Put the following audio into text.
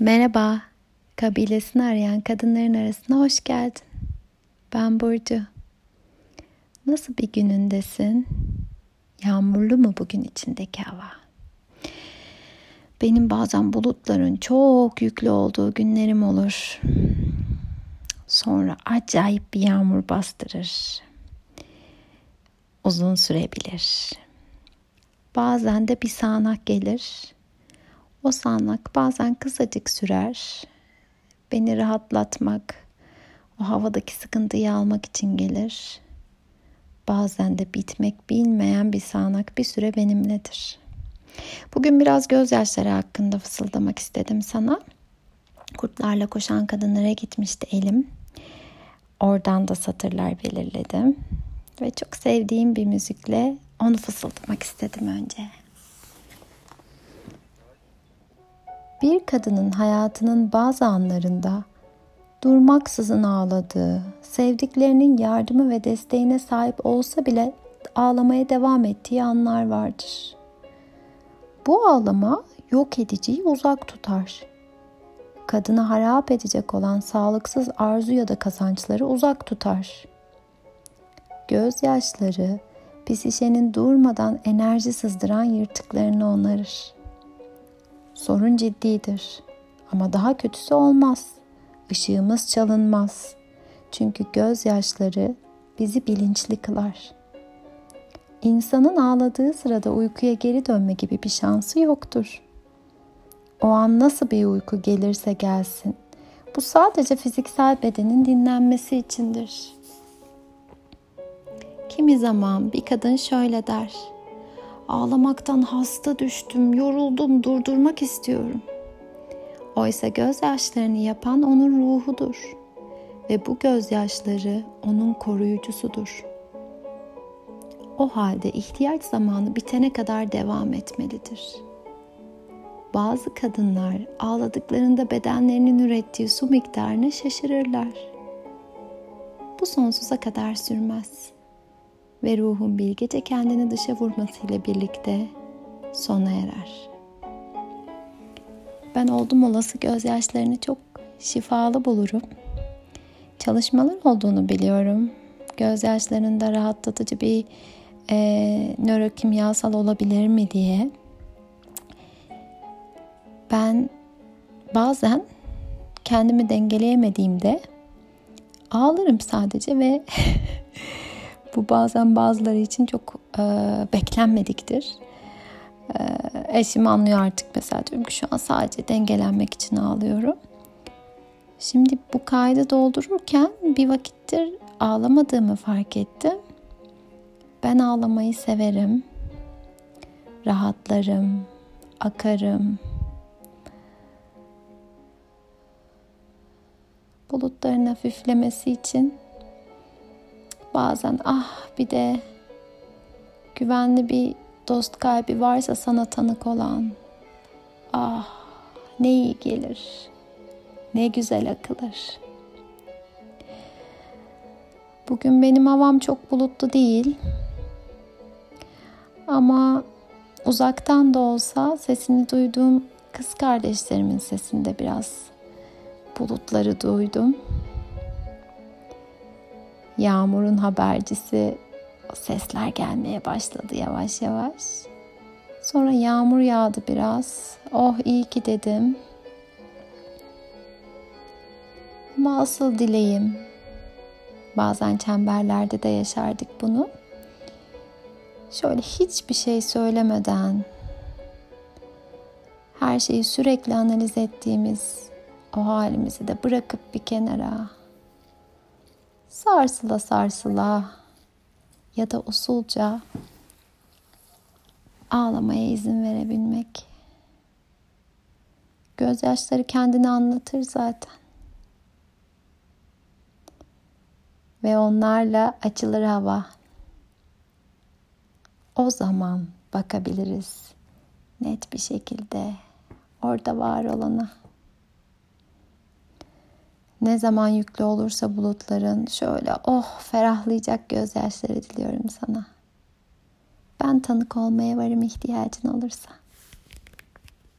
Merhaba, kabilesini arayan kadınların arasına hoş geldin. Ben Burcu. Nasıl bir günündesin? Yağmurlu mu bugün içindeki hava? Benim bazen bulutların çok yüklü olduğu günlerim olur. Sonra acayip bir yağmur bastırır. Uzun sürebilir. Bazen de bir sağanak gelir o sağanak bazen kısacık sürer. Beni rahatlatmak, o havadaki sıkıntıyı almak için gelir. Bazen de bitmek bilmeyen bir sağanak bir süre benimledir. Bugün biraz gözyaşları hakkında fısıldamak istedim sana. Kurtlarla koşan kadınlara gitmişti elim. Oradan da satırlar belirledim. Ve çok sevdiğim bir müzikle onu fısıldamak istedim önce. Bir kadının hayatının bazı anlarında durmaksızın ağladığı, sevdiklerinin yardımı ve desteğine sahip olsa bile ağlamaya devam ettiği anlar vardır. Bu ağlama yok ediciyi uzak tutar. Kadını harap edecek olan sağlıksız arzu ya da kazançları uzak tutar. Gözyaşları psişenin durmadan enerji sızdıran yırtıklarını onarır. Sorun ciddidir. Ama daha kötüsü olmaz. Işığımız çalınmaz. Çünkü gözyaşları bizi bilinçli kılar. İnsanın ağladığı sırada uykuya geri dönme gibi bir şansı yoktur. O an nasıl bir uyku gelirse gelsin. Bu sadece fiziksel bedenin dinlenmesi içindir. Kimi zaman bir kadın şöyle der. Ağlamaktan hasta düştüm, yoruldum, durdurmak istiyorum. Oysa gözyaşlarını yapan onun ruhudur ve bu gözyaşları onun koruyucusudur. O halde ihtiyaç zamanı bitene kadar devam etmelidir. Bazı kadınlar ağladıklarında bedenlerinin ürettiği su miktarına şaşırırlar. Bu sonsuza kadar sürmez.'' Ve ruhun bir gece kendini dışa vurmasıyla birlikte sona erer. Ben oldum olası gözyaşlarını çok şifalı bulurum. Çalışmalar olduğunu biliyorum. Gözyaşlarında rahatlatıcı bir e, nörokimyasal olabilir mi diye. Ben bazen kendimi dengeleyemediğimde ağlarım sadece ve Bu bazen bazıları için çok e, beklenmediktir. E, eşim anlıyor artık mesela diyorum ki şu an sadece dengelenmek için ağlıyorum. Şimdi bu kaydı doldururken bir vakittir ağlamadığımı fark ettim. Ben ağlamayı severim. Rahatlarım, akarım. Bulutların hafiflemesi için Bazen ah bir de güvenli bir dost kalbi varsa sana tanık olan. Ah ne iyi gelir. Ne güzel akılır. Bugün benim havam çok bulutlu değil. Ama uzaktan da olsa sesini duyduğum kız kardeşlerimin sesinde biraz bulutları duydum. Yağmurun habercisi sesler gelmeye başladı yavaş yavaş. Sonra yağmur yağdı biraz. Oh iyi ki dedim. Ama asıl dileğim bazen çemberlerde de yaşardık bunu. Şöyle hiçbir şey söylemeden her şeyi sürekli analiz ettiğimiz o halimizi de bırakıp bir kenara sarsıla sarsıla ya da usulca ağlamaya izin verebilmek. Gözyaşları kendini anlatır zaten. Ve onlarla açılır hava. O zaman bakabiliriz net bir şekilde orada var olana. Ne zaman yüklü olursa bulutların şöyle oh ferahlayacak gözyaşları diliyorum sana. Ben tanık olmaya varım ihtiyacın olursa.